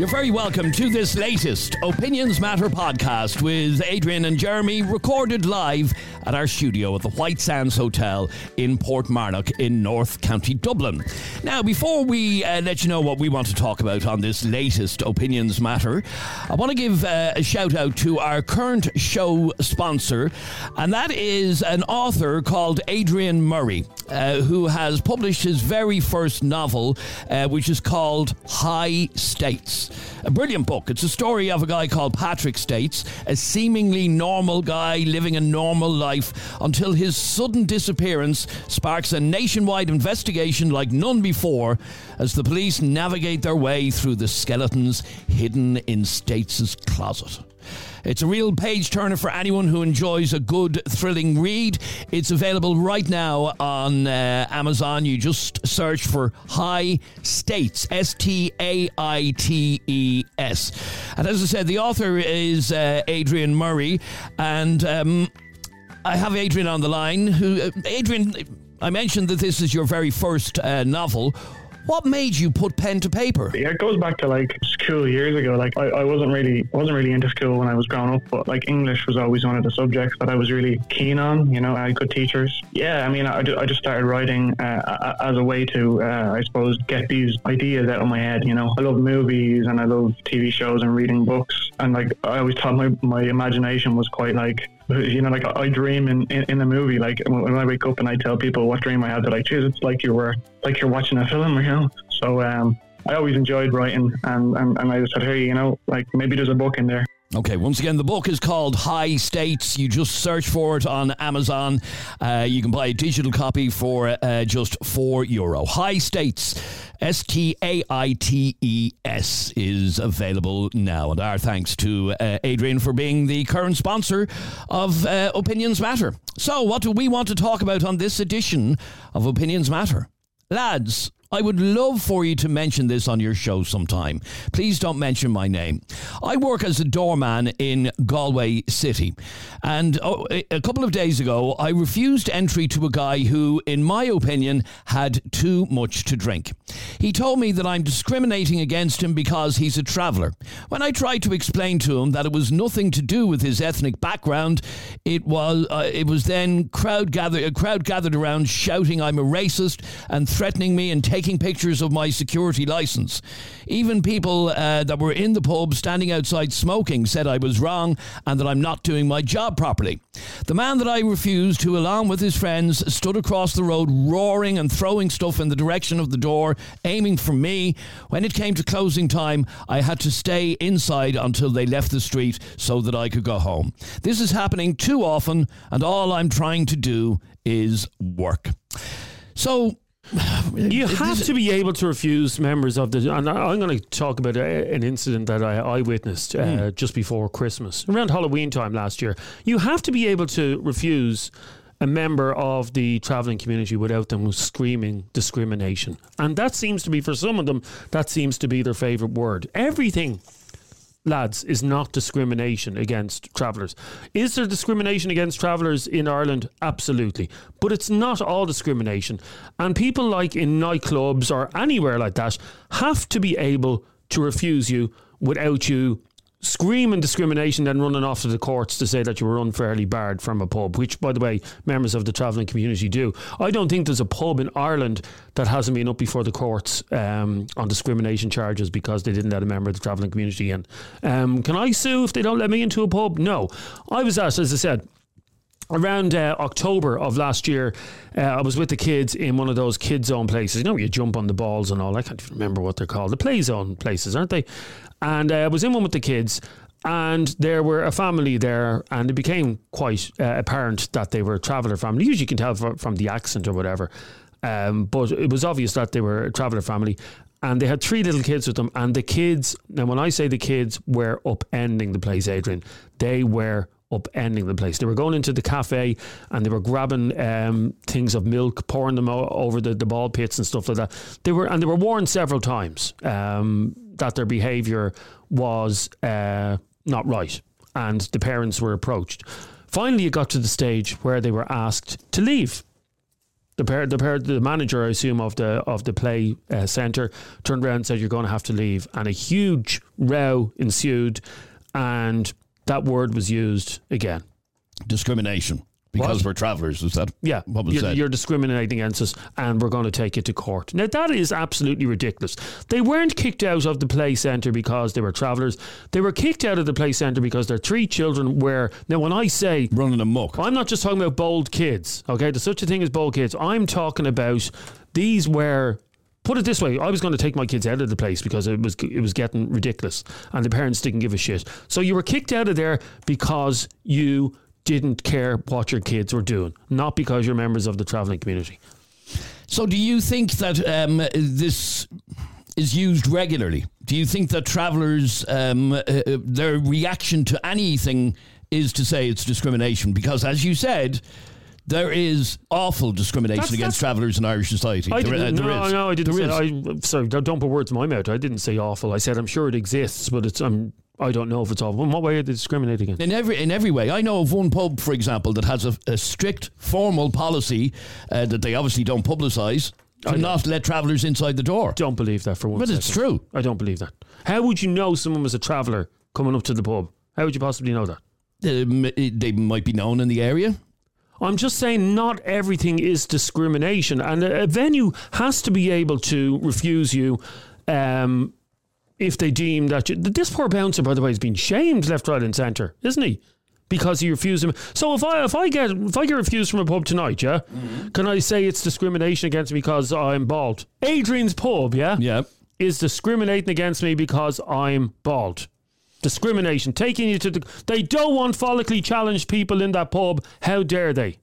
You're very welcome to this latest Opinions Matter podcast with Adrian and Jeremy, recorded live at our studio at the White Sands Hotel in Portmarnock in North County Dublin. Now, before we uh, let you know what we want to talk about on this latest Opinions Matter, I want to give uh, a shout out to our current show sponsor, and that is an author called Adrian Murray, uh, who has published his very first novel, uh, which is called High Staites. A brilliant book. It's a story of a guy called Patrick Staites, a seemingly normal guy living a normal life until his sudden disappearance sparks a nationwide investigation like none before as the police navigate their way through the skeletons hidden in Staites' closet. It's a real page turner for anyone who enjoys a good, thrilling read. It's available right now on uh, Amazon. You just search for High Staites, S T A I T E S. And as I said, the author is uh, Adrian Murray. And um, I have Adrian on the line. Who, uh, Adrian, I mentioned that this is your very first uh, novel. What made you put pen to paper? Yeah, it goes back to like school years ago. Like I, I wasn't really wasn't really into school when I was growing up, but like English was always one of the subjects that I was really keen on. You know, I had good teachers. Yeah, I mean, I, I just started writing uh, as a way to, uh, I suppose, get these ideas out of my head. You know, I love movies and I love TV shows and reading books, and like I always thought my my imagination was quite like you know, like I dream in, in, in the movie. Like when I wake up and I tell people what dream I had, they're like, "Geez, it's like you were like you're watching a film," you know. So um, I always enjoyed writing, and, and and I just said, "Hey, you know, like maybe there's a book in there." Okay, once again, the book is called High Staites. You just search for it on Amazon. Uh, you can buy a digital copy for uh, just four euro. High Staites, S T A I T E S, is available now. And our thanks to uh, Adrian for being the current sponsor of uh, Opinions Matter. So, what do we want to talk about on this edition of Opinions Matter? Lads, I would love for you to mention this on your show sometime. Please don't mention my name. I work as a doorman in Galway City, and oh, a couple of days ago, I refused entry to a guy who, in my opinion, had too much to drink. He told me that I'm discriminating against him because he's a traveller. When I tried to explain to him that it was nothing to do with his ethnic background, it was uh, it was then crowd gathered a crowd gathered around shouting I'm a racist and threatening me and taking taking pictures of my security license. Even people uh, that were in the pub standing outside smoking said I was wrong and that I'm not doing my job properly. The man that I refused, who along with his friends stood across the road roaring and throwing stuff in the direction of the door, aiming for me, when it came to closing time, I had to stay inside until they left the street so that I could go home. This is happening too often, and all I'm trying to do is work. So, you have to be able to refuse members of the. And I'm going to talk about a, an incident that I, I witnessed uh, mm. just before Christmas, around Halloween time last year. You have to be able to refuse a member of the travelling community without them screaming discrimination. And that seems to be, for some of them, that seems to be their favourite word. Everything lads, is not discrimination against travellers. Is there discrimination against travellers in Ireland? Absolutely. But it's not all discrimination. And people like in nightclubs or anywhere like that have to be able to refuse you without you screaming discrimination, then running off to the courts to say that you were unfairly barred from a pub, which, by the way, members of the travelling community do. I don't think there's a pub in Ireland that hasn't been up before the courts um, on discrimination charges because they didn't let a member of the travelling community in. Um, can I sue if they don't let me into a pub? No. I was asked, as I said, around uh, October of last year, uh, I was with the kids in one of those kid zone places. You know, you jump on the balls and all. I can't remember what they're called. The play zone places, aren't they? And uh, I was in one with the kids, and there were a family there, and it became quite uh, apparent that they were a traveller family. Usually, you can tell from, the accent or whatever. Um, but it was obvious that they were a traveller family. And they had three little kids with them. And the kids, now when I say the kids were upending the place, Adrian, they were upending the place. They were going into the cafe and they were grabbing um, things of milk, pouring them over the, the ball pits and stuff like that. They were and they were warned several times um, that their behaviour was uh, not right. and the parents were approached. Finally, it got to the stage where they were asked to leave. The par- the, par- the manager, I assume, of the of the play uh, centre turned around and said, "You're going to have to leave," and a huge row ensued, and that word was used again. Discrimination. Because What? we're travellers, is that Yeah, what was you're, said? you're discriminating against us, and we're going to take you to court. Now that is absolutely ridiculous. They weren't kicked out of the play centre because they were travellers. They were kicked out of the play centre because their three children were. Now, when I say Running amok. I'm not just talking about bold kids, okay? There's such a thing as bold kids. I'm talking about these were. Put it this way: I was going to take my kids out of the place because it was it was getting ridiculous, and the parents didn't give a shit. So you were kicked out of there because you didn't care what your kids were doing, not because you're members of the travelling community. So, do you think that um, this is used regularly? Do you think that travellers, um, uh, uh, their reaction to anything is to say it's discrimination? Because, as you said, there is awful discrimination That's- against travellers in Irish society. I There- didn't, uh, no, is. no, I didn't There say. is. I, sorry, don't, don't put words in my mouth. I didn't say awful. I said I'm sure it exists, but it's I'm. I don't know if it's awful. In what way are they discriminating against? In every in every way, I know of one pub, for example, that has a, a strict formal policy uh, that they obviously don't publicise to not let travellers inside the door. Don't believe that for one But it's true. I don't believe that. How would you know someone was a traveller coming up to the pub? How would you possibly know that? Um, they might be known in the area. I'm just saying not everything is discrimination, and a, venue has to be able to refuse you um, if they deem that you, this poor bouncer, by the way, has been shamed left, right, and centre, isn't he? Because he refused him. So if I if I get if I get refused from a pub tonight, yeah, can I say it's discrimination against me because I'm bald? Adrian's pub, yeah, Yeah. is discriminating against me because I'm bald. Discrimination, taking you to the. They don't want follically challenged people in that pub. How dare they?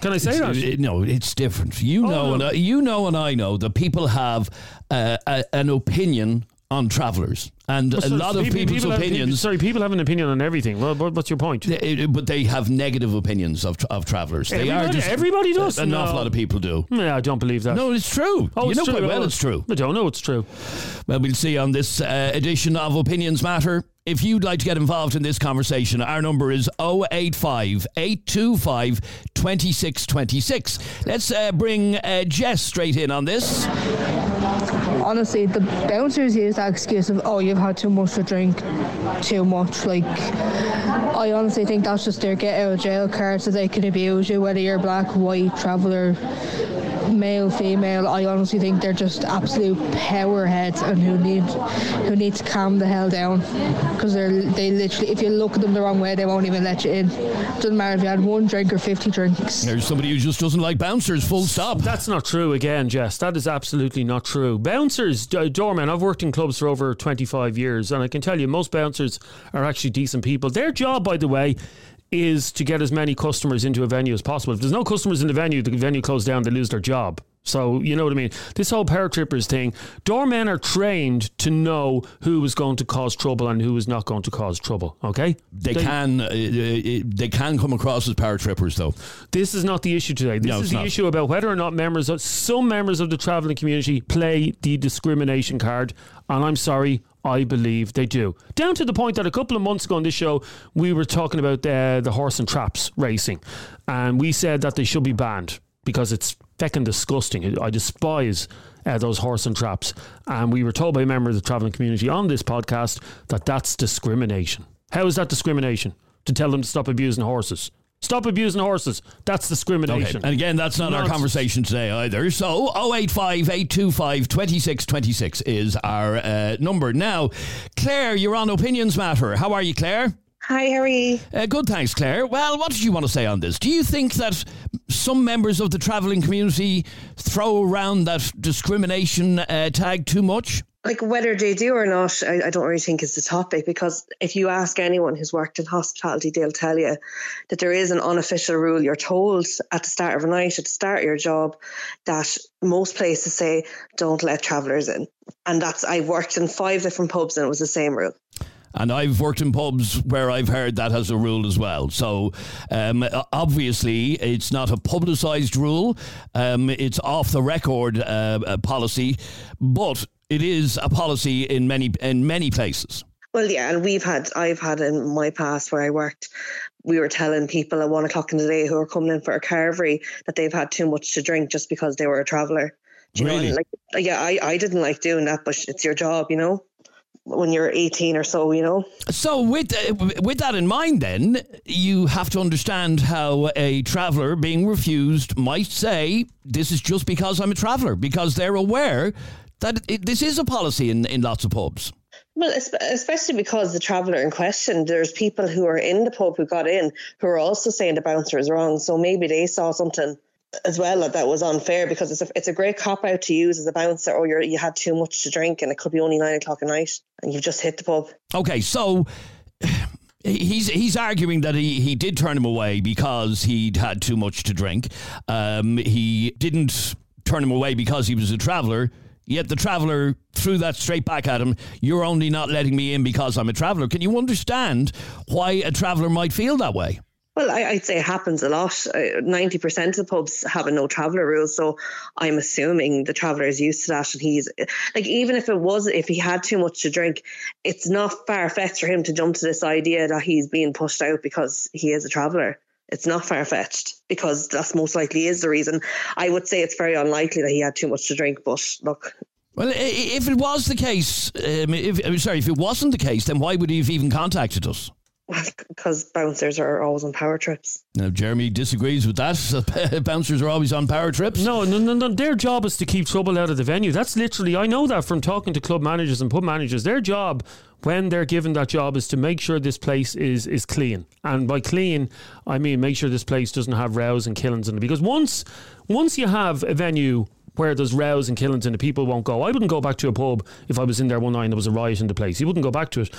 Can I say that? It- no, it's different. You know, no. and I, you know, and I know that people have uh, a, an opinion on travellers, and a So lot of people- people's people have- opinions. sorry, people have an opinion on everything. Well, what- what's your point? eh, but they have negative opinions of, of travellers. They are Everybody- just everybody does? An awful lot of people do. Yeah, I don't believe that. No, it's true. Oh, you it's know true. quite well it's true. I don't know it's true. Well, we'll see on this uh, edition of Opinions Matter. If you'd like to get involved in this conversation, our number is 085 825 2626. Let's uh, bring uh, Jess straight in on this. Honestly, the bouncers use that excuse of, oh, you've had too much to drink, too much. Like, I honestly think that's just their get out of jail card so they can abuse you, whether you're black, white, traveller, male, female. I honestly think they're just absolute power heads and who need who need to calm the hell down because they're they literally if you look at them the wrong way they won't even let you in. Doesn't matter if you had one drink or fifty drinks. There's somebody who just doesn't like bouncers, full stop. That's not true again, Jess. That is absolutely not true. Bouncers, d- doormen, I've worked in clubs for over 25 years, and I can tell you most bouncers are actually decent people. Their job, by the way, is to get as many customers into a venue as possible. If there's no customers in the venue, the venue closed down, they lose their job. So, you know what I mean? This whole paratrippers thing, doormen are trained to know who is going to cause trouble and who is not going to cause trouble, okay? They, can uh, uh, they can come across as paratrippers though. This is not the issue today. This No, is the not. issue about whether or not members of some members of the travelling community play the discrimination card. And I'm sorry, I believe they do. Down to the point that a couple of months ago on this show, we were talking about uh, the horse and traps racing. And we said that they should be banned because it's feckin' disgusting. I despise uh, those horse and traps. And we were told by a member of the travelling community on this podcast that that's discrimination. How is that discrimination? To tell them to stop abusing horses. Stop abusing horses. That's Okay. discrimination. And again, that's not our conversation today either. So 085 825 2626 is our uh, number. Now, Claire, you're on Opinions Matter. How are you, Claire? Hi, Harry. Uh, good, thanks, Claire. Well, what did you want to say on this? Do you think that some members of the travelling community throw around that discrimination uh, tag too much? Like whether they do or not, I, I don't really think is the topic because if you ask anyone who's worked in hospitality, they'll tell you that there is an unofficial rule. You're told at the start of a night, at the start of your job, that most places say don't let travellers in, and that's I worked in five different pubs and it was the same rule. And I've worked in pubs where I've heard that as a rule as well. So um, obviously, it's not a publicised rule. Um, it's off the record uh, uh, policy, but it is a policy in many in many places. Well, yeah, and we've had, I've had in my past where I worked, we were telling people at one o'clock in the day who were coming in for a carvery that they've had too much to drink just because they were a traveller. Really? know, like, yeah, I, I didn't like doing that, but it's your job, you know, when you're 18 or so, you know. So, with uh, with that in mind, then you have to understand how a traveller being refused might say, "This is just because I'm a traveller," because they're aware that it, this is a policy in, in lots of pubs. Well, especially because the traveller in question, there's people who are in the pub who got in who are also saying the bouncer is wrong. So maybe they saw something as well that, that was unfair because it's a, it's a great cop out to use as a bouncer or you're, you had too much to drink and it could be only nine o'clock at night and you've just hit the pub. Okay, so he's he's arguing that he, he did turn him away because he'd had too much to drink. Um, he didn't turn him away because he was a traveller. Yet the traveller threw that straight back at him. You're only not letting me in because I'm a traveller. Can you understand why a traveller might feel that way? Well, I, I'd say it happens a lot. Uh, Ninety percent of pubs have a no traveller rule, so I'm assuming the traveller is used to that. And he's like, even if it was, if he had too much to drink, it's not far fetched for him to jump to this idea that he's being pushed out because he is a traveller. It's not far fetched because that's most likely is the reason. I would say it's very unlikely that he had too much to drink, but look, Well, if it was the case, um, if sorry, if it wasn't the case, then why would he have even contacted us? Because bouncers are always on power trips. Now, Jeremy disagrees with that. Bouncers are always on power trips. No, no, no, no. Their job is to keep trouble out of the venue. That's literally, I know that from talking to club managers and pub managers. Their job, when they're given that job, is to make sure this place is is clean. And by clean, I mean make sure this place doesn't have rows and killings in it. Because once, once you have a venue where there's rows and killings in it, people won't go. I wouldn't go back to a pub if I was in there one night and there was a riot in the place. You wouldn't go back to it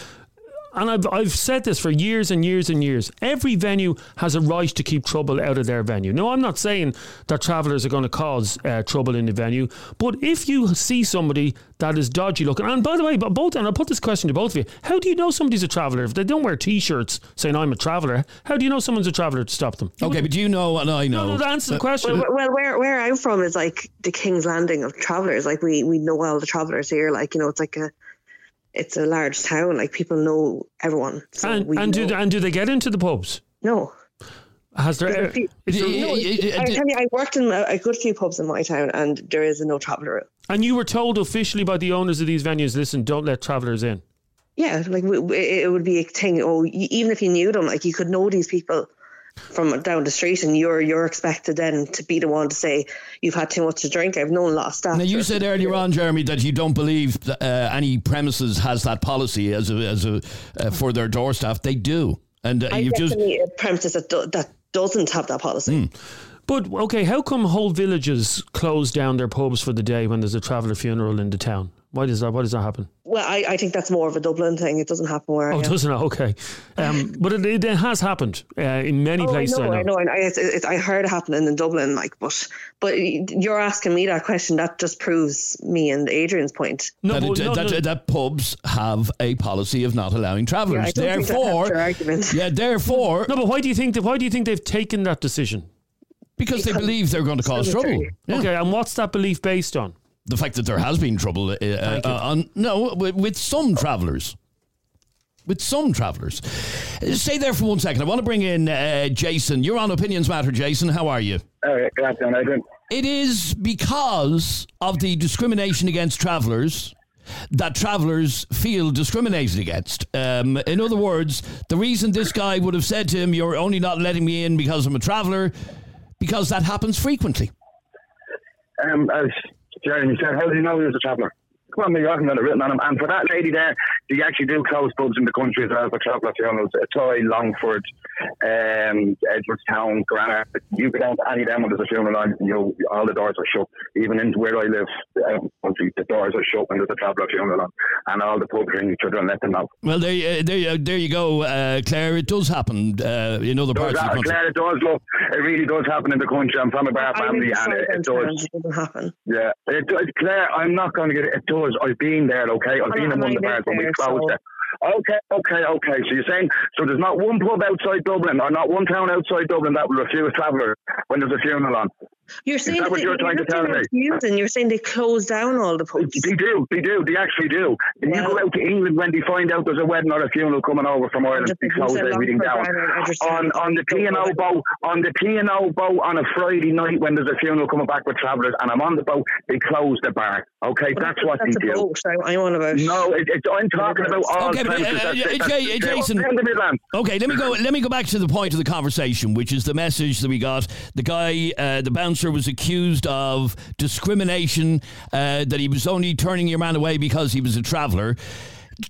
and I've, I've said this for years and years and years. Every venue has a right to keep trouble out of their venue. No, I'm not saying that travellers are going to cause uh, trouble in the venue, but if you see somebody that is dodgy looking, and by the way, but both, and I'll put this question to both of you: How do you know somebody's a traveller if they don't wear T-shirts saying "I'm a traveller, How do you know someone's a traveller to stop them? Okay, but do you know, and I know. No, no, answer the question. Well, well, where where I'm from is like the King's Landing of travellers. Like we we know all the travellers here. Like you know, it's like a it's a large town. Like people know everyone. So and and do, and do they get into the pubs? no. Has there? Few- I tell you, I worked in a, a good few pubs in my town, and there is a no traveller rule. and you were told officially by the owners of these venues, listen, don't let travellers in. Yeah, like it would be a thing. Oh, even if you knew them, like you could know these people from down the street, and you're you're expected then to be the one to say you've had too much to drink. I've known a lot of staff. Now you said earlier on, Jeremy, that you don't believe that, uh, any premises has that policy as a, as a uh, for their door staff. They do, and uh, you've just a premises that do, that doesn't have that policy. But okay, how come whole villages close down their pubs for the day when there's a traveller funeral in the town? Why does that? Why does that happen? Well, I, I think that's more of a Dublin thing. It doesn't happen where I Oh, am. doesn't it? Okay, um, but it, it has happened uh, in many Oh, I places. know, I know. I, know. It's, it's, I heard it happening in Dublin, like, but but you're asking me that question. That just proves me and Adrian's point. No, that, but it- no, that, no. that pubs have a policy of not allowing travellers. don't think that therefore, your yeah, therefore, No, but why do you think that? Why do you think they've taken that decision? because they believe they're going to cause trouble. Yeah. Okay, and what's that belief based on? The fact that there has been trouble uh, uh, on no with, with some travellers. With some travellers. Uh, Stay there for one second. I want to bring in uh, Jason. You're on Opinions Matter, Jason. How are you? Oh, yeah, good afternoon, Adrian. It is because of the discrimination against travellers that travellers feel discriminated against. Um, in other words, the reason this guy would have said to him, You're only not letting me in because I'm a traveller, because that happens frequently. Um, as Jeremy said, how do you know he was a traveller? Come on, you haven't got it written on him. And for that lady there, they actually do close pubs in the country as well for traveller funerals. Toy, Longford, um, Edgeworthstown, Granard. You go down to any of them when there's a funeral on, you know, all the doors are shut. Even into where I live, um, the doors are shut when there's a traveller funeral on. And all the pubs ring each other and let them know. Well, there, uh, there, you- there you go, uh, Claire. It does happen uh, in other parts Does of the country. Claire, it does look, it really does happen in the country. I'm from a bar family live and it, it does. Towns, It doesn't happen. Yeah, it, it, Claire, I'm not going to get it. It does. I've been there, okay? I've been in one of the bars when we closed so- it. Okay, okay, okay. So you're saying, so there's not one pub outside Dublin or not one town outside Dublin that will refuse travellers when there's a funeral on? You're saying that what they- you're trying to tell me? confusing. You're saying they close down all the pubs. They do, they do, they actually do. And you go out to England when they find out there's a wedding or a funeral coming over from Ireland, they close everything down. Manor and Edgerton, On on the P and O boat, on the P and O boat on a Friday night when there's a funeral coming back with travellers, and I'm on the boat, they close the bar. Okay, But that's what that's they a do. boat. I- I'm on about. No, it, it's I'm talking about all Okay, but, uh, uh, That's- uh, that's- Jay- Jason- they're in the Okay, let me go. Let me go back to the point of the conversation, which is the message that we got. The guy, uh, the bouncer, was accused of discrimination. Uh, that he was only turning your man away because he was a traveller.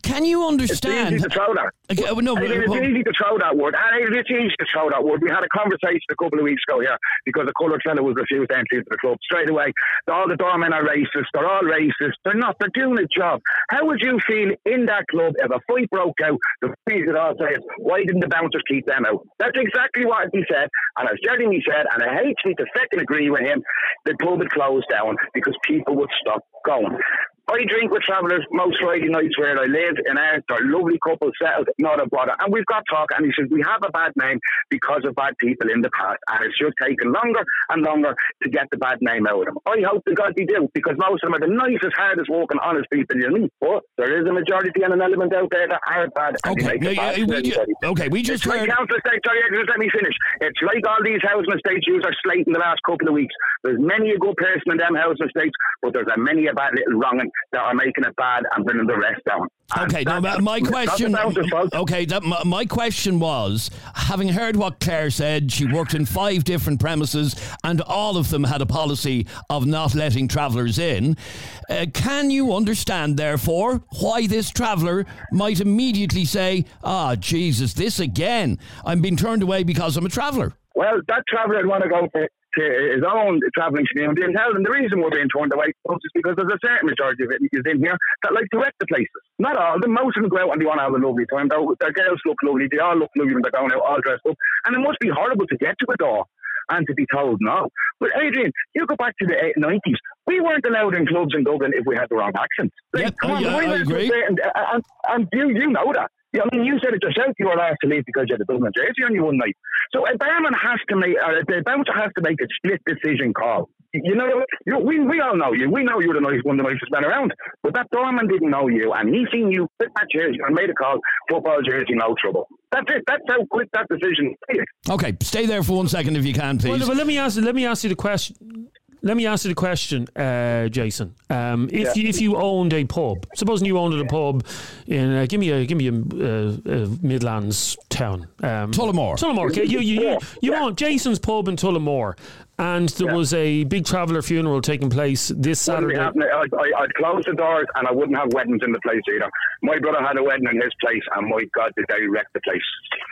Can you understand? It's understand? easy to throw that. Okay, well, no, I mean, but- it's easy to throw that word. And it's easy to throw that word. We had a conversation a couple of weeks ago here because a coloured fellow was refused entry into the club. Straight away, all the doormen are racist. They're all racist. They're not. They're doing a job. How would you feel in that club if a fight broke out? The things that all say why didn't the bouncers keep them out? That's exactly what he said. And as Jeremy said, and I hate me to second agree with him, the club had closed down because people would stop going. I drink with travellers most Friday nights where I live in Earth. They're lovely couples settled, not a bother. And we've got talk, and he says, We have a bad name because of bad people in the past. And it's just taken longer and longer to get the bad name out of them. I hope to God they do, because most of them are the nicest, hardest working, honest people you meet. But there is a majority and an element out there that are bad. Okay, they make bad yeah, we ju- okay, we just It's like heard. council estate. Sorry, just let me finish. It's like all these housing are slating the last couple of weeks. There's many a good person in them housing estates, but there's a many a bad little wronging that are making it bad and bringing the rest down. And Okay, now my question. the bouncer's fault. Okay, that, my, my question was: having heard what Claire said, she worked in five different premises, and all of them had a policy of not letting travellers in. Uh, can you understand, therefore, why this traveller might immediately say, "Ah, Jesus, this again? I'm being turned away because I'm a traveller." Well, that traveller would want to go to, to his own travelling community and tell them the reason we're being turned away from is because there's a certain majority of it is in here that like to wreck the places. Not all of them. Most of them go out and they want to have a lovely time. Their, their girls look lovely. They all look lovely when they're going out all dressed up. And it must be horrible to get to a door and to be told no. But Adrian, you go back to the eight- 90s. We weren't allowed in clubs in Dublin if we had the wrong accent. Like, Yep, come on, we I agree. a certain- and, and you, you know that. Yeah, I mean, you said it yourself. You were asked to leave because you had a Dublin jersey on you one night. So a barman has to make, or the bouncer has to make a split decision call. You know, you, we we all know you. We know you're the nice one, of the nicest man around. But that doorman didn't know you, and he seen you with that jersey and made a call. Football jersey, no trouble. That's it. That's how quick that decision. is. Okay, stay there for one second if you can, please. Well, but let me ask. Let me ask you the question. Let me ask you the question, uh, Jason. Um, if you, if you owned a pub, supposing you owned a pub in, uh, give me a give me a, uh, uh, Midlands town, um, Tullamore. Tullamore. Okay, you you you, you yeah. own Jason's pub in Tullamore, and there Yeah. was a big traveller funeral taking place this Wouldn't Saturday. I'd, I- I'd close the doors and I wouldn't have weddings in the place either. My brother had a wedding in his place, and my God, did they wreck the place?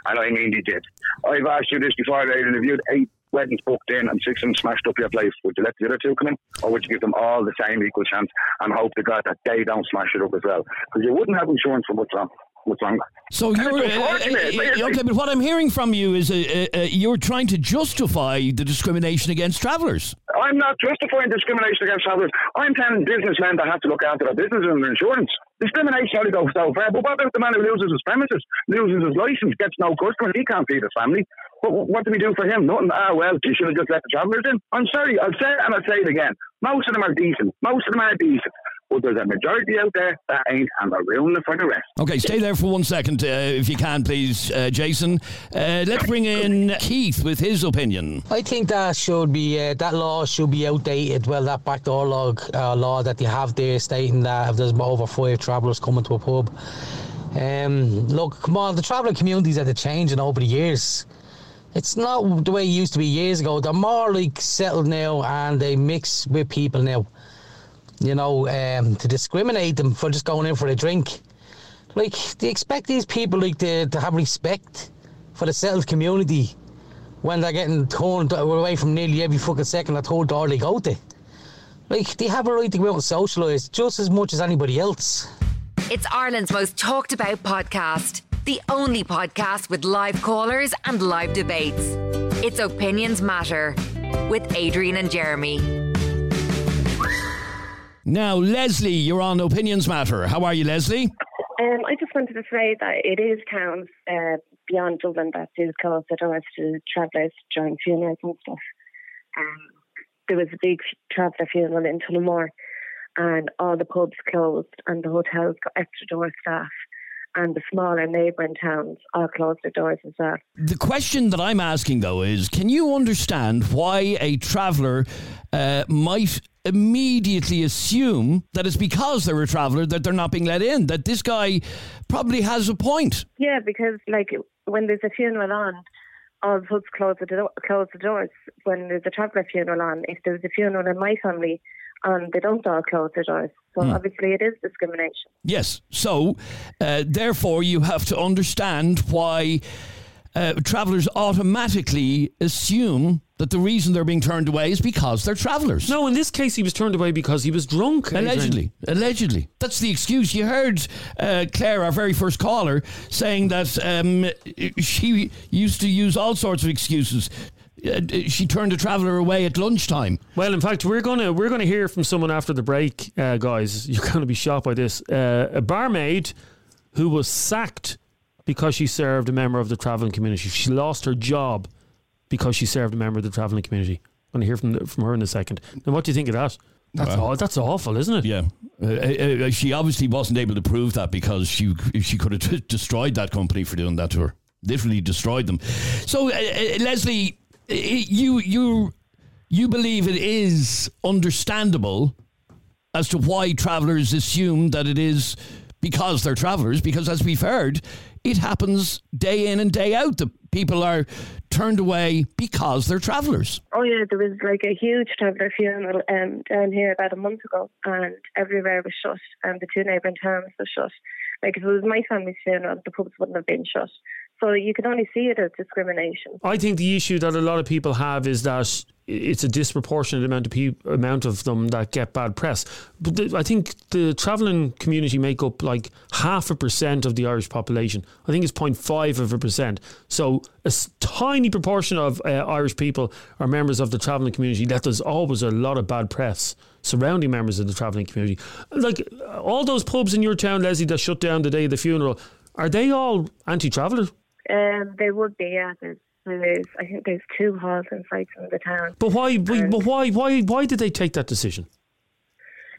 And I mean, he did. I've asked you this before, Aidan. If you had eight weddings booked in and six of them smashed up your place, would you let the other two come in? Or would you give them all the same equal chance and hope to God that they don't smash it up as well? Because you wouldn't have insurance for much longer. Much longer. So you're uh, uh, uh, okay, but what I'm hearing from you is uh, uh, uh, you're trying to justify the discrimination against travellers. I'm not justifying discrimination against travellers. I'm telling businessmen that have to look after their business and their insurance. Discrimination only goes so far. But what about the man who loses his premises, loses his license, gets no customers, he can't feed his family? But what do we do for him? Nothing. Ah, well, you should have just let the travellers in. I'm sorry, I'll say it and I'll say it again. Most of them are decent. Most of them are decent. But there's a majority out there that ain't, and they're ruining it for the rest. Okay, stay there for one second, uh, if you can, please, uh, Jason. Uh, let's bring in Keith with his opinion. I think that should be uh, that law should be outdated. Well, that backdoor law, uh, law that you have there stating that if there's over five travellers coming to a pub. Um, look, come on, the travelling communities are changing over the years. It's not the way it used to be years ago. They're more like settled now and they mix with people now. You know, um, to discriminate them for just going in for a drink. Like, they expect these people like to, to have respect for the settled community when they're getting turned away from nearly every fucking second that whole door they go to. Like, they have a right to go out and socialise just as much as anybody else. It's Ireland's most talked about podcast, the only podcast with live callers and live debates. It's Opinions Matter with Adrian and Jeremy. Now, Leslie, you're on Opinions Matter. How are you, Leslie? Um, I just wanted to say that it is towns uh, beyond Dublin that do close the doors to travellers during funerals and stuff. Um, there was a big traveller funeral in Tullamore, and all the pubs closed, and the hotels got extra door staff and the smaller neighbouring towns all closed their doors as well. The question that I'm asking, though, is can you understand why a traveller uh, might immediately assume that it's because they're a traveller that they're not being let in, that this guy probably has a point? Yeah, because, like, when there's a funeral on, all the pubs close the, do- close the doors. When there's a traveller funeral on, if there's a funeral in my family, and they don't all close their doors. So mm. obviously it is discrimination. Yes. So uh, therefore you have to understand why uh, travellers automatically assume that the reason they're being turned away is because they're travellers. No, in this case, he was turned away because he was drunk. Allegedly. Allegedly. That's the excuse. You heard uh, Claire, our very first caller, saying that um, she used to use all sorts of excuses she turned a traveller away at lunchtime. Well, in fact, we're gonna we're gonna hear from someone after the break, uh, guys. You're gonna be shocked by this. Uh, a barmaid who was sacked because she served a member of the travelling community. She lost her job because she served a member of the travelling community. I'm gonna hear from from her in a second. And what do you think of that? That's well, that's awful, isn't it? Yeah, uh, uh, uh, she obviously wasn't able to prove that because she she could have destroyed that company for doing that to her. Literally destroyed them. So, Leslie, you you you believe it is understandable as to why travellers assume that it is because they're travellers, because as we've heard, it happens day in and day out. that people are turned away because they're travellers. Oh yeah, there was like a huge traveller funeral um, down here about a month ago, and everywhere was shut, and the two neighbouring towns were shut. Like if it was my family's funeral, the pubs wouldn't have been shut. So you can only see it as discrimination. I think the issue that a lot of people have is that it's a disproportionate amount of people, amount of them that get bad press. But I think the travelling community make up like half a percent of the Irish population. I think it's 0.5 of a percent. So a tiny proportion of uh, Irish people are members of the travelling community. That there's always a lot of bad press surrounding members of the travelling community. Like all those pubs in your town, Leslie, that shut down the day of the funeral, are they all anti-traveller? Um, there would be, yeah. There's, I think there's two halls and sites in the town. But why? but why? Why? Why did they take that decision?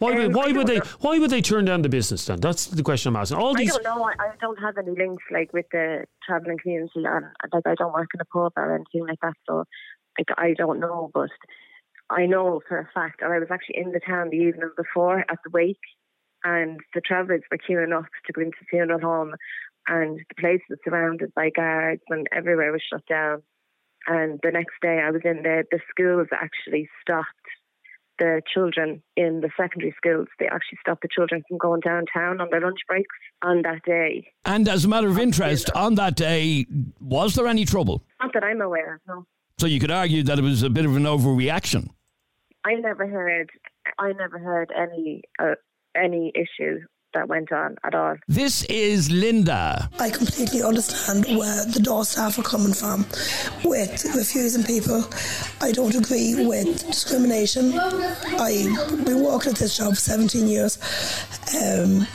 Why, um, why would they? Know. Why would they turn down the business then? That's the question I'm asking. All these. I don't know. I, I don't have any links like with the travelling community, and like I don't work in a pub or anything like that. So, like I don't know, but I know for a fact. And I was actually in the town the evening before at the wake, and the travellers were queuing up to go into the funeral home, and the place was surrounded by guards and everywhere was shut down. And the next day I was in there, the schools actually stopped the children in the secondary schools. They actually stopped the children from going downtown on their lunch breaks on that day. And as a matter of interest, on that day, was there any trouble? Not that I'm aware of, no. So you could argue that it was a bit of an overreaction. I never heard. I never heard any uh, any issue that went on at all. This is Linda. I completely understand where the door staff are coming from with refusing people. I don't agree with discrimination. I've been working at this job for 17 years. Um,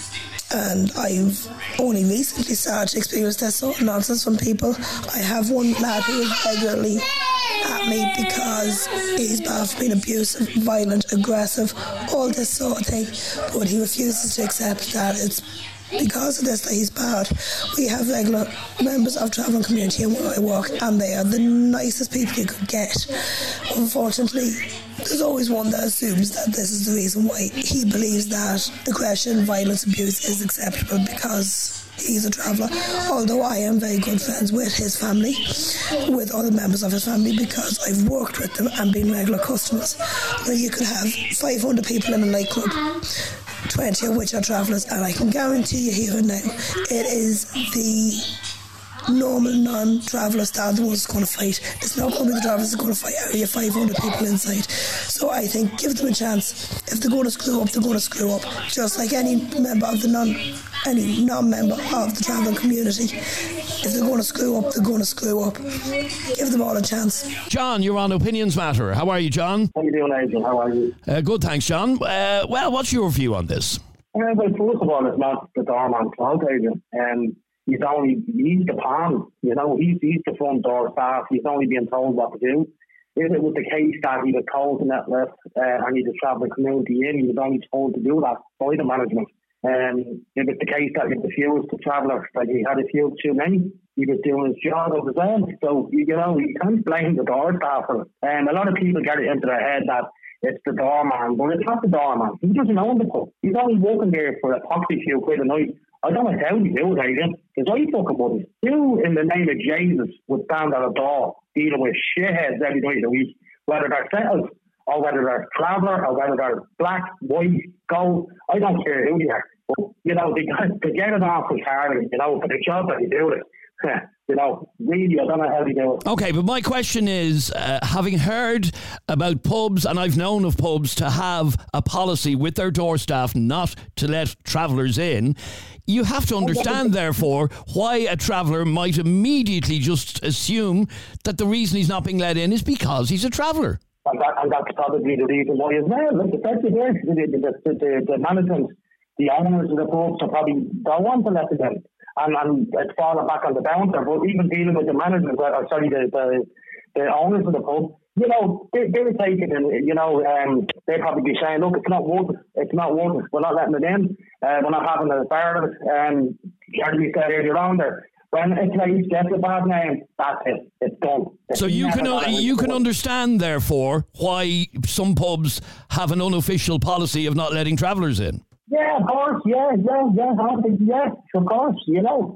and I've only recently started to experience this sort of nonsense from people. I have one lad who is regularly at me because he's bad for being abusive, violent, aggressive, all this sort of thing. But he refuses to accept that it's because of this that he's bad. We have regular members of travelling community and where I work, and they are the nicest people you could get. Unfortunately, there's always one that assumes that this is the reason why he believes that aggression, violence, abuse is acceptable because he's a traveller. Although I am very good friends with his family, with other members of his family, because I've worked with them and been regular customers. Now you could have 500 people in a nightclub. 20 of which are travellers, and I can guarantee you here and now, it is the normal non-travellers are the ones going to fight. It's not going to be the travellers going to fight. You 500 people inside? So I think give them a chance. If they're going to screw up, they're going to screw up. Just like any member of the non, any non-member of the travelling community. If they're going to screw up, they're going to screw up. Give them all a chance. John, you're on Opinions Matter. How are you, John? How are you doing, Adrian? How are you? Uh, good, thanks, John. Uh, well, what's your view on this? Uh, well, first of all, it's not the doorman's fault, Adrian. Um, he's only he's the palm, you know, he's he's the front door staff. He's only being told what to do. if it was the case that he was told to net left uh, and he was travelling community in, he was only told to do that by the management. Um, if it's the case that he refused to travel, like he had a few too many, he was doing his job of his own. So, you know, you can't blame the door staff for it. Um, a lot of people get it into their head that it's the doorman, but it's not the doorman. He doesn't own the pub. He's only working there for a poxy few quid a night. I don't know how you do it, Adrian, because I fucking wouldn't. Who in the name of Jesus would stand at a door dealing with shitheads every night of the week, whether they're settled or whether they're traveller or whether they're black, white, gold, I don't care who they are. But, you know, they, they get it off with hard, you know, for the job that they do it. you know, really, I don't know how they do it. Okay, but my question is uh, having heard about pubs, and I've known of pubs to have a policy with their door staff not to let travellers in, you have to understand, therefore, why a traveller might immediately just assume that the reason he's not being let in is because he's a traveller. And, that, and that's probably the reason why as well. Look, the fact is, the, the, the, the management, the owners of the pubs are probably don't want to let them in and, and it's falling back on the bouncer. But even dealing with the management, or sorry, the, the, the owners of the pub, you know, they, they it and, you know, um, they'd probably be saying, look, it's not worth it. It's not worth it. We're not letting it in. Uh, we're not having a bar of it. Um, Jeremy said earlier on there, when a place gets a bad name, that's it. It's done. It's so you can uh, you can understand, therefore, why some pubs have an unofficial policy of not letting travellers in. Yeah, of course. Yeah, yeah, yeah. Yes, of course. You know,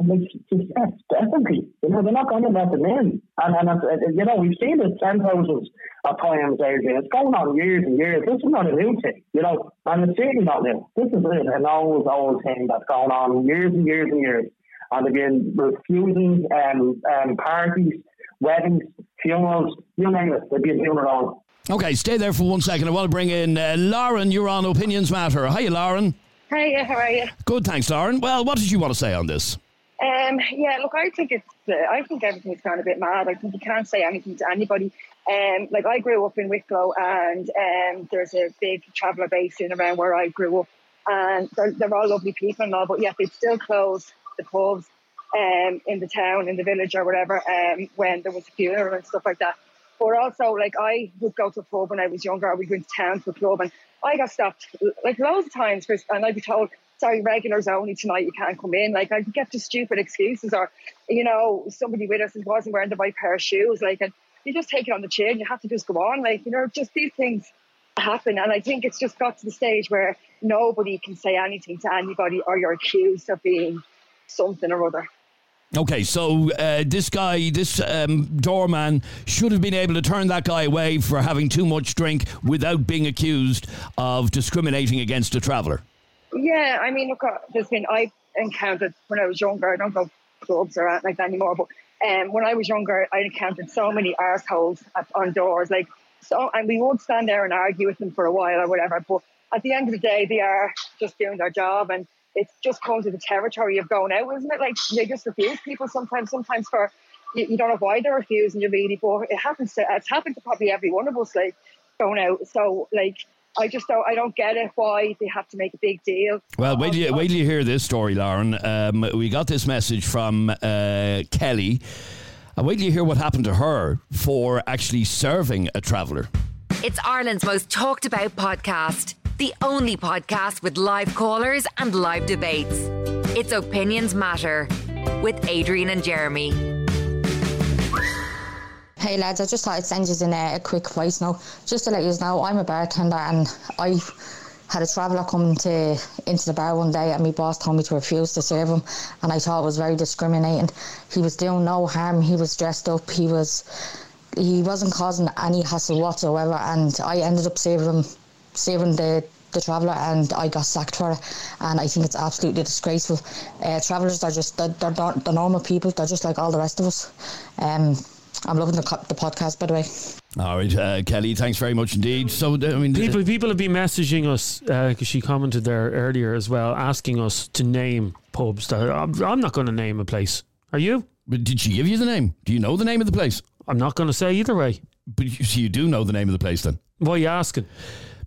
yes, definitely. You know, they're not going to let them in. And, and you know, we've seen this ten thousands of times, Adrian. It's going on years and years. This is not a new thing, you know, and it's certainly not new. This is an old, old thing that's going on years and years and years. And again, refusing um, um, parties, weddings, funerals, you name it, they've been doing it all. Okay, stay there for one second. I want to bring in uh, Lauren. You're on Opinions Matter. Hi, Lauren. Hi, how are you? Good, thanks, Lauren. Well, what did you want to say on this? Um, yeah, look, I think it's, uh, I think everything's gone a bit mad. I think you can't say anything to anybody. Um, like I grew up in Wicklow, and um, there's a big traveller base in around where I grew up, and they're, they're all lovely people and all, but yet they still close the pubs um, in the town, in the village, or whatever, um, when there was a funeral and stuff like that. But also, like, I would go to a pub when I was younger. I would go into town to a club, and I got stopped like loads of times, for, and I'd be told, "Sorry, regulars only tonight. You can't come in." Like, I'd get just stupid excuses, or you know, somebody with us wasn't wearing the right pair of shoes. Like, and you just take it on the chin. You have to just go on. Like, you know, just these things happen, and I think it's just got to the stage where nobody can say anything to anybody, or you're accused of being something or other. Okay, so uh, this guy, this um, doorman, should have been able to turn that guy away for having too much drink without being accused of discriminating against a traveller. Yeah, I mean, look, uh, there's been I encountered when I was younger. I don't go clubs or anything like that anymore, but um, when I was younger, I encountered so many arseholes on doors, like so, and we would stand there and argue with them for a while or whatever. But at the end of the day, they are just doing their job, and it just comes with the territory of going out, isn't it? Like they just refuse people sometimes. Sometimes for you, you don't know why they're refusing you really, but it happens to it's happened to probably every one of us, like going out. So like I just don't I don't get it why they have to make a big deal. Well, wait till you, wait till you hear this story, Lauren. Um, we got this message from uh, Kelly. And wait till you hear what happened to her for actually serving a traveller. It's Ireland's most talked about podcast the only podcast with live callers and live debates. It's Opinions Matter with Adrian and Jeremy. Hey lads, I just thought I'd send you in a, a quick voice note just to let you know I'm a bartender and I had a traveller come to into the bar one day and my boss told me to refuse to serve him and I thought it was very discriminating. He was doing no harm, he was dressed up, he was he wasn't causing any hassle whatsoever and I ended up serving him saving the the traveller and I got sacked for it and I think it's absolutely disgraceful uh, travellers are just they're, they're, they're, normal people they're just like all the rest of us um, I'm loving the, the podcast by the way all right, uh, Kelly. Thanks very much indeed. So, I mean, people people have been messaging us because uh, she commented there earlier as well, asking us to name pubs. That I'm, I'm not going to name a place. Are you? But did she give you the name? Do you know the name of the place? I'm not going to say either way. But you, so you do know the name of the place then? Why are you asking?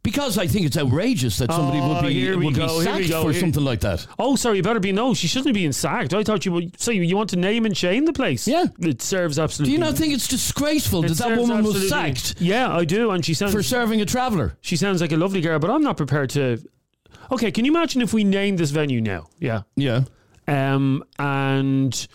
Because I think it's outrageous that somebody Oh, would be would go, be sacked for here- something like that. Oh, sorry, you better be no. She shouldn't be being sacked. I thought you would. So you want to name and shame the place? Yeah, it serves absolutely. Do you not think it's disgraceful It that that woman was sacked Yeah, I do, and she sounds for serving a traveller? She sounds like a lovely girl, but I'm not prepared to. Okay, can you imagine if we named this venue now? Yeah, Yeah. um, and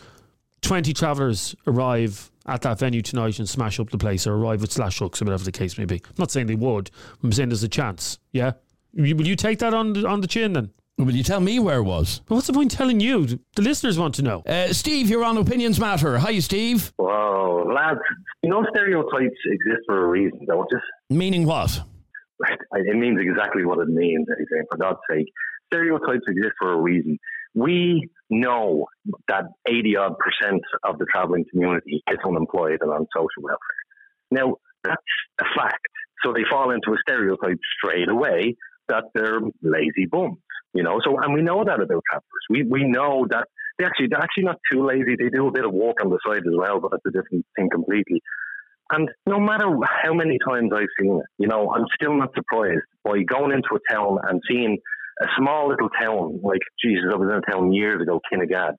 twenty travellers arrive at that venue tonight and smash up the place, or arrive with slash hooks, or whatever the case may be. I'm not saying they would. I'm saying there's a chance. Yeah, You- will you take that on the, on the chin then? Will you tell me where it was? What's the point telling you? The listeners want to know. Uh, Steve, you're on Opinions Matter. Hi, Steve. Whoa, lads, you know stereotypes exist for a reason, don't you? Meaning what? It means exactly what it means, Adrian, for God's sake. Stereotypes exist for a reason. We know that 80 odd percent of the travelling community is unemployed and on social welfare. Now, that's a fact. So they fall into a stereotype straight away that they're lazy bums, you know. So, and we know that about travellers. We, we know that they actually, they're actually not too lazy. They do a bit of work on the side as well, but that's a different thing completely. And no matter how many times I've seen it, you know, I'm still not surprised by going into a town and seeing a small little town, like, Jesus, I was in a town years ago, Kinnegad,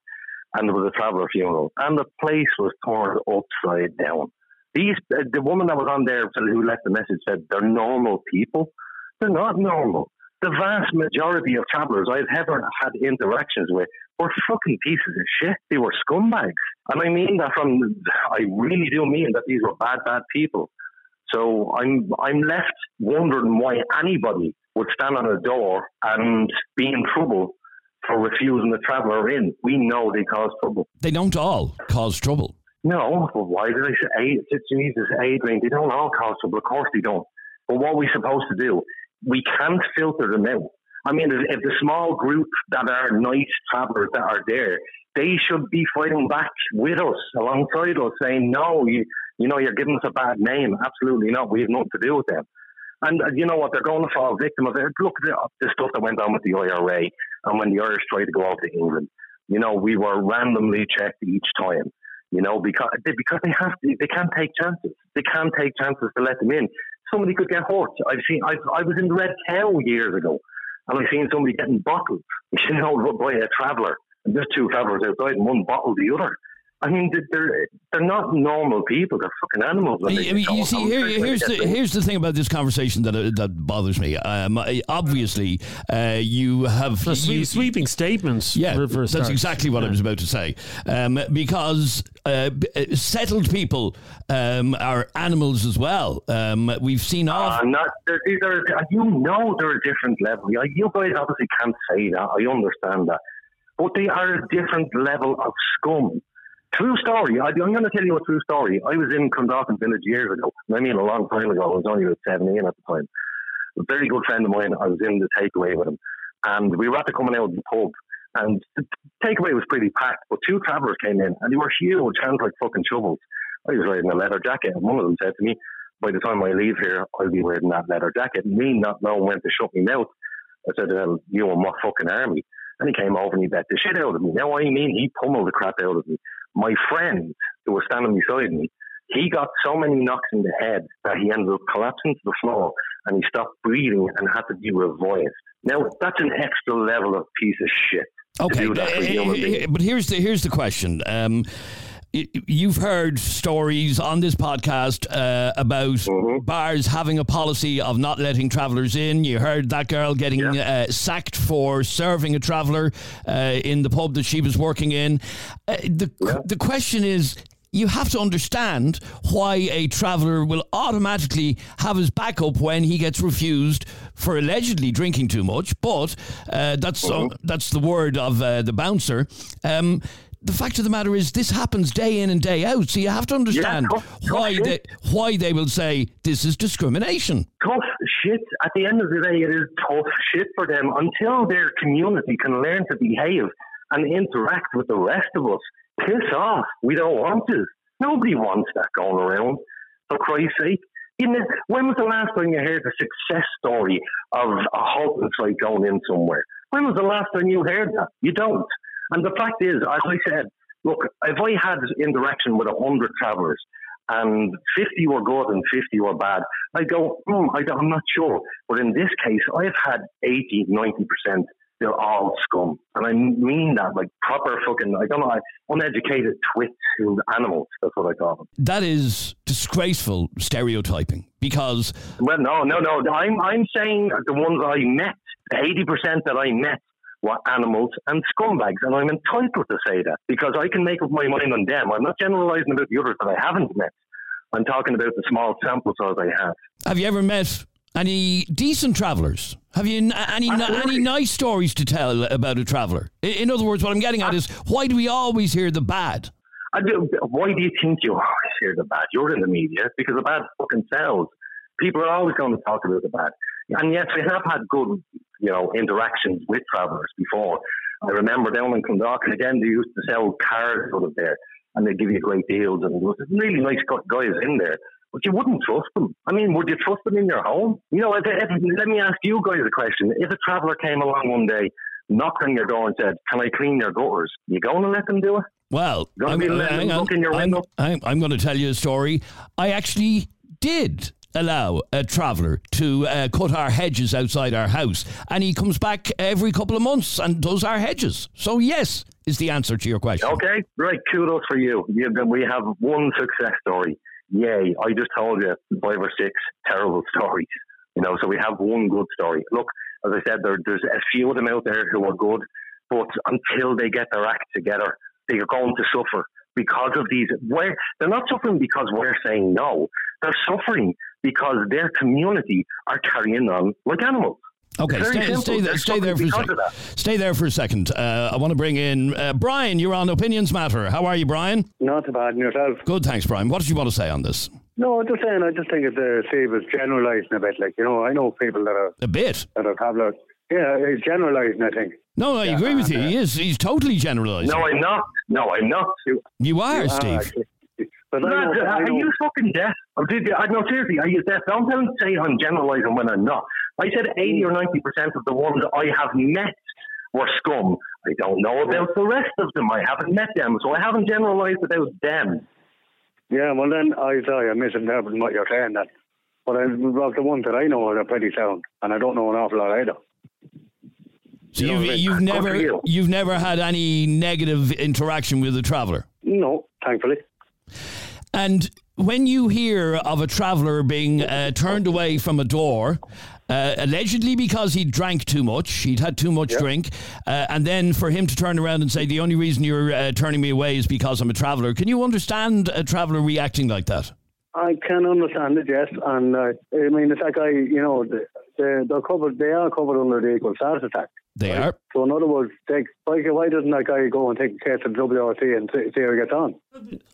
and there was a traveller funeral, and the place was turned upside down. These, uh, the woman that was on there who left the message said they're normal people. They're not normal. The vast majority of travellers I've ever had interactions with were fucking pieces of shit. They were scumbags. And I mean that from, I really do mean that these were bad, bad people. So I'm, I'm left wondering why anybody would stand on a door and be in trouble for refusing the traveller in. We know they cause trouble. They don't all cause trouble. No, but why did I say? Jesus, Adrian, they don't all cause trouble. Of course they don't. But what are we supposed to do? We can't filter them out. I mean, if if the small group that are nice travellers that are there, they should be fighting back with us, alongside us, saying, no, you, you know, you're giving us a bad name. Absolutely not. We have nothing to do with them. And uh, you know what? They're going to fall victim of it. Look, the, the stuff that went on with the IRA and when the Irish tried to go out to England, you know, we were randomly checked each time. You know, because they, because they have to, they can't take chances. They can't take chances to let them in. Somebody could get hurt. I've seen. I've, I was in the Red Cow years ago, and I've seen somebody getting bottled. You know, by a traveller. And there's two travellers outside, and one bottled the other. I mean, they're they're not normal people. They're fucking animals. I mean, you see, here, here's the here's the thing about this conversation that uh, that bothers me. Um, obviously, uh, you have The sweep- you- sweeping statements. Yeah, for, for that's start. exactly what I was about to say. Um, because uh, uh, settled people um, are animals as well. Um, we've seen off. Uh, not, there- these are, you know they're a different level. You guys obviously can't say that. I understand that. But they are a different level of scum. True story. I, I'm going to tell you a true story. I was in Clondalkin Village years ago. I mean, a long time ago. I was only about 17 at the time. A very good friend of mine. I was in the takeaway with him. And we were at the coming out of the pub. And the takeaway was pretty packed. But two travellers came in. And they were huge, hands like fucking shovels. I was wearing a leather jacket. And one of them said to me, by the time I leave here, I'll be wearing that leather jacket. Me not knowing when to shut me mouth. I said, well, you and my fucking army. And he came over and he bet the shit out of me. Now, I mean, he pummeled the crap out of me. My friend who was standing beside me, he got so many knocks in the head that he ended up collapsing to the floor and he stopped breathing and had to be revived. Now, that's an extra level of piece of shit. Okay, do that for uh, uh, but here's the here's the question. Um, You've heard stories on this podcast uh, about Mm-hmm. bars having a policy of not letting travellers in. You heard that girl getting uh, sacked for serving a traveller uh, in the pub that she was working in. Uh, the the question is. You have to understand why a traveller will automatically have his backup when he gets refused for allegedly drinking too much. But uh, that's uh, that's the word of uh, the bouncer. Um, the fact of the matter is, this happens day in and day out. So you have to understand why they why they will say this is discrimination. tough shit. At the end of the day, it is tough shit for them until their community can learn to behave and interact with the rest of us. Piss off. We don't want it. Nobody wants that going around. For Christ's sake. You know, when was the last time you heard a success story of a halting site going in somewhere? When was the last time you heard that? You don't. And the fact is, as I said, look, if I had interaction with a hundred travellers and 50 were good and 50 were bad. I go, hmm, I, am not sure. But in this case, I've had 80, 90%. They're all scum. And I mean that, like proper fucking, I don't know, uneducated twits and animals. That's what I call them. That is disgraceful stereotyping because. Well, no, no, no. I'm, I'm saying the ones I met, the 80% that I met were animals and scumbags, and I'm entitled to say that because I can make up my mind on them. I'm not generalising about the others that I haven't met. I'm talking about the small sample size I have. Have you ever met any decent travellers? Have you n- any n- any nice stories to tell about a traveller? In, in other words, what I'm getting at is why do we always hear the bad? Do, why do you think you always hear the bad? You're in the media because the bad fucking sells. People are always going to talk about the bad. And yes, we have had good, you know, interactions with travellers before. I remember down in Clondalkin again, they used to sell cars out of there, and they give you great deals, and there was really nice guys in there. But you wouldn't trust them. I mean, would you trust them in your home? You know, if, if, let me ask you guys a question. If a traveller came along one day, knocked on your door and said, "Can I clean your gutters?" You going to let them do it? Well, I'm, hang on, I'm, I'm, I'm going to tell you a story. I actually did allow a traveller to uh, cut our hedges outside our house, and he comes back every couple of months and does our hedges. So yes, is the answer to your question. Okay, right. Kudos for you. We have one success story. Yay! I just told you five or six terrible stories. You know, so we have one good story. Look, as I said, there, there's a few of them out there who are good, but until they get their act together, they are going to suffer because of these. Where they're not suffering because we're saying no. They're suffering because their community are carrying on like animals. Okay, stay, stay, there, stay there for a second. Stay there for a second. Uh, I want to bring in uh, Brian. You're on Opinions Matter. How are you, Brian? Not too bad. And yourself? Good, thanks, Brian. What did you want to say on this? No, I'm just saying. I just think it's uh, Steve is generalising a bit. Like you know, I know people that are a bit that are travellers. Yeah, he's generalising. I think. No, I yeah, agree with you. He is. He's totally generalising. No, I'm not. No, I'm not. You, you are, you Steve. Are, but Lad, know, are you fucking deaf? I know seriously, are you deaf? Don't tell me say I'm generalising when I'm not. I said mm. 80 or 90 percent of the ones I have met were scum. I don't know about the rest of them. I haven't met them, so I haven't generalised about them. Yeah, well then I sorry, I misinterpreted what you're saying. That, but I, of the ones that I know are pretty sound, and I don't know an awful lot either. So you you've, you've never you. you've never had any negative interaction with a traveller. No, thankfully. And when you hear of a traveller being uh, turned away from a door, uh, allegedly because he drank too much, he'd had too much yep. drink, uh, and then for him to turn around and say, The only reason you're uh, turning me away is because I'm a traveller, can you understand a traveller reacting like that? I can understand it, yes. And uh, I mean, it's like I, you know, they, they're covered, they are covered under the Equal Status Act. They right? are. So in other words, take, why, why doesn't that guy go and take a case of WRC and see, see how he gets on?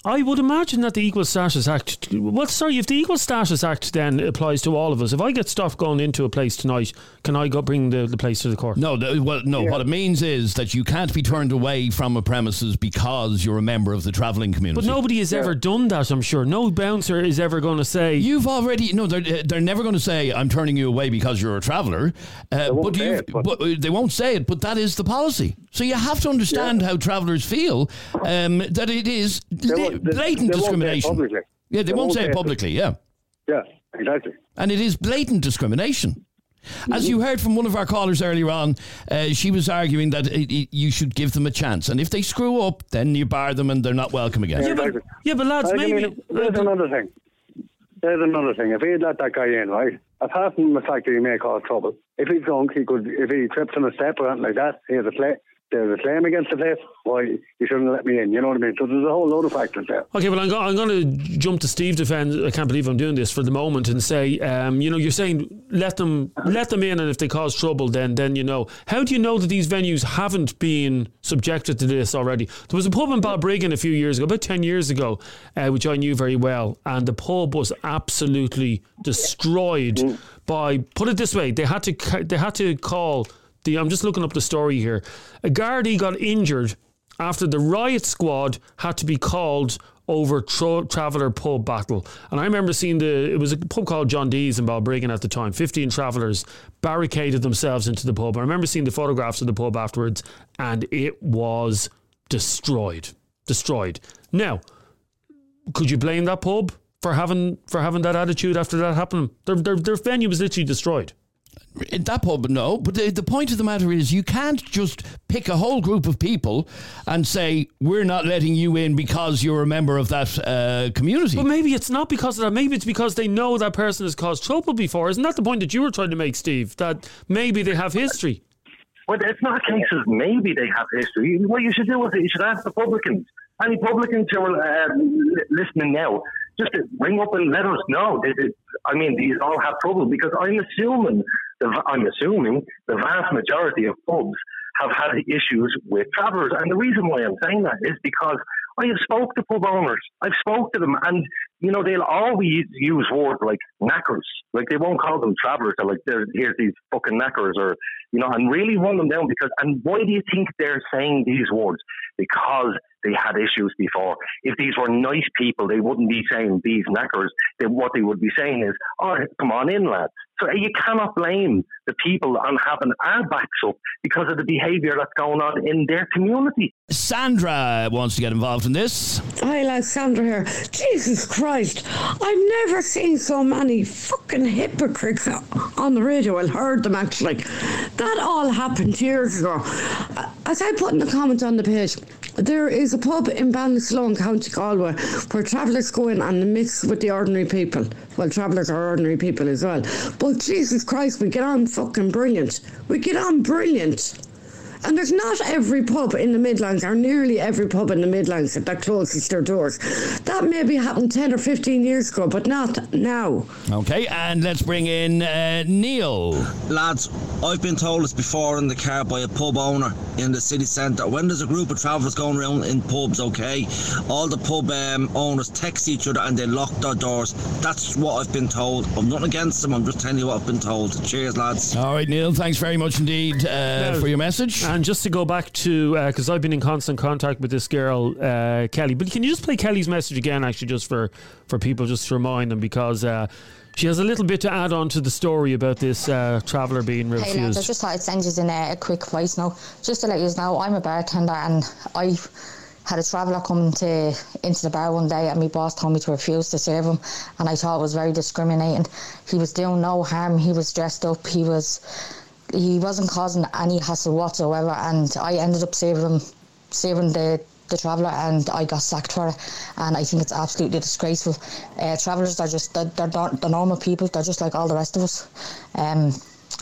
I would imagine that the Equal Status Act. Well, sorry, if the Equal Status Act then applies to all of us, if I get stuff going into a place tonight, can I go bring the, the place to the court? No, the, well, no. Yeah. What it means is that you can't be turned away from a premises because you're a member of the travelling community. But nobody has yeah. ever done that. I'm sure no bouncer is ever going to say you've already. No, they're they're never going to say I'm turning you away because you're a traveller. Uh, but, but, but they won't say it. But that is the policy. So you have to understand yeah. how travellers feel um, that it is blatant they discrimination. Yeah, they, they won't, won't, say it publicly. Yeah. Yeah, exactly. And it is blatant discrimination. As you heard from one of our callers earlier on, uh, she was arguing that it, it, you should give them a chance, and if they screw up, then you bar them and they're not welcome again. Yeah, but, yeah, but lads, maybe mean, there's another thing. There's another thing. If he'd let that guy in, right, apart from the fact that he may cause trouble, if he's drunk, he could, if he trips on a step or anything like that, he has a play, there's a claim against the place, why you shouldn't let me in. You know what I mean? So there's a whole load of factors there. Okay, well, I'm, go- I'm going to jump to Steve defend. I can't believe I'm doing this for the moment and say, um, you know, you're saying let them let them in, and if they cause trouble, then then you know. How do you know that these venues haven't been subjected to this already? There was a pub in Balbriggan a few years ago, about ten years ago, uh, which I knew very well, and the pub was absolutely destroyed mm. by. Put it this way, they had to they had to call the, I'm just looking up the story here. A Gardaí got injured after the riot squad had to be called over tra- traveller pub battle. And I remember seeing the, it was a pub called John Dee's in Balbriggan at the time. 15 travellers barricaded themselves into the pub. I remember seeing the photographs of the pub afterwards and it was destroyed. Destroyed. Now, could you blame that pub? for having for having that attitude after that happened. Their their, their venue was literally destroyed. In that pub, no. But the, the point of the matter is, you can't just pick a whole group of people and say we're not letting you in because you're a member of that uh, community. But maybe it's not because of that. Maybe it's because they know that person has caused trouble before. Isn't that the point that you were trying to make, Steve? That maybe they have history. Well, it's not a case of maybe they have history. What you should do is you should ask the publicans. Any publicans who are uh, listening now, just ring up and let us know. I mean, these all have trouble because I'm assuming the, I'm assuming the vast majority of pubs have had issues with travellers. And the reason why I'm saying that is because I have spoke to pub owners. I've spoke to them, and you know they'll always use words like knackers. Like they won't call them travellers. They're like, here's these fucking knackers, or you know, and really run them down because. And why do you think they're saying these words? Because they had issues before. If these were nice people, they wouldn't be saying these knackers. They, what they would be saying is, "Oh, come on in, lads." So eh, you cannot blame the people on having our backs up because of the behaviour that's going on in their community. Sandra wants to get involved in this. Hi, lads, Sandra here. Jesus Christ, I've never seen so many fucking hypocrites on the radio. I heard them actually. That all happened years ago. Uh, as I put in the comments on the page, there is a pub in Ballinasloe, County Galway, where travellers go in and mix with the ordinary people. Well, travellers are ordinary people as well. But Jesus Christ, we get on fucking brilliant. We get on brilliant. And there's not every pub in the Midlands, or nearly every pub in the Midlands, that closes their doors. That maybe happened 10 or 15 years ago, but not now. Okay, and let's bring in uh, Neil. Lads, I've been told this before in the car by a pub owner in the city centre. When there's a group of travellers going around in pubs, okay, all the pub um, owners text each other and they lock their doors. That's what I've been told. I'm not against them, I'm just telling you what I've been told. Cheers, lads. All right, Neil, thanks very much indeed uh, for your message. And just to go back to, because uh, I've been in constant contact with this girl, uh, Kelly, but can you just play Kelly's message again, actually, just for, for people, just to remind them, because uh, she has a little bit to add on to the story about this uh, traveller being refused. Hey, lads, I just thought I'd send you in a, a quick voice note, just to let you know, I'm a bartender and I had a traveller come to into the bar one day and my boss told me to refuse to serve him and I thought it was very discriminating. He was doing no harm, he was dressed up, he was he wasn't causing any hassle whatsoever, and I ended up saving him, saving the the traveller, and I got sacked for it. And I think it's absolutely disgraceful. Uh, travellers are just they're, they're, they're normal people. They're just like all the rest of us. Um,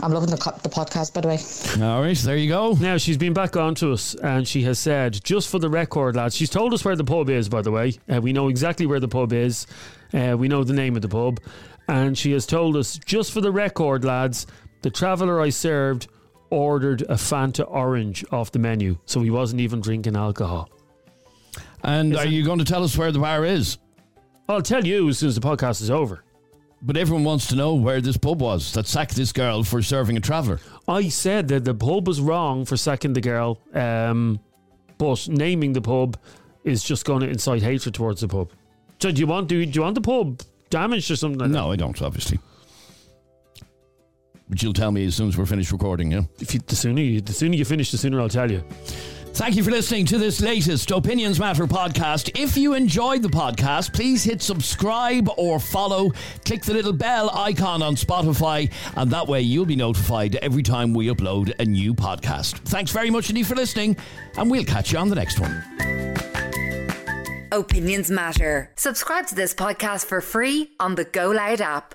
I'm loving the, the podcast, by the way. All right, there you go. Now, she's been back on to us and she has said, just for the record, lads, she's told us where the pub is, by the way. Uh, we know exactly where the pub is. Uh, we know the name of the pub. And she has told us, just for the record, lads, the traveller I served ordered a Fanta orange off the menu, so he wasn't even drinking alcohol. And is are you going to tell us where the bar is? I'll tell you as soon as the podcast is over. But everyone wants to know where this pub was that sacked this girl for serving a traveller. I said that the pub was wrong for sacking the girl, um, but naming the pub is just going to incite hatred towards the pub. So do you want do, do you want the pub damaged or something? Like no, that? I don't. Obviously. But you'll tell me as soon as we're finished recording, yeah? If you, the sooner you, the sooner you finish, the sooner I'll tell you. Thank you for listening to this latest Opinions Matter podcast. If you enjoyed the podcast, please hit subscribe or follow. Click the little bell icon on Spotify, and that way you'll be notified every time we upload a new podcast. Thanks very much indeed for listening, and we'll catch you on the next one. Opinions Matter. Subscribe to this podcast for free on the Go Loud app.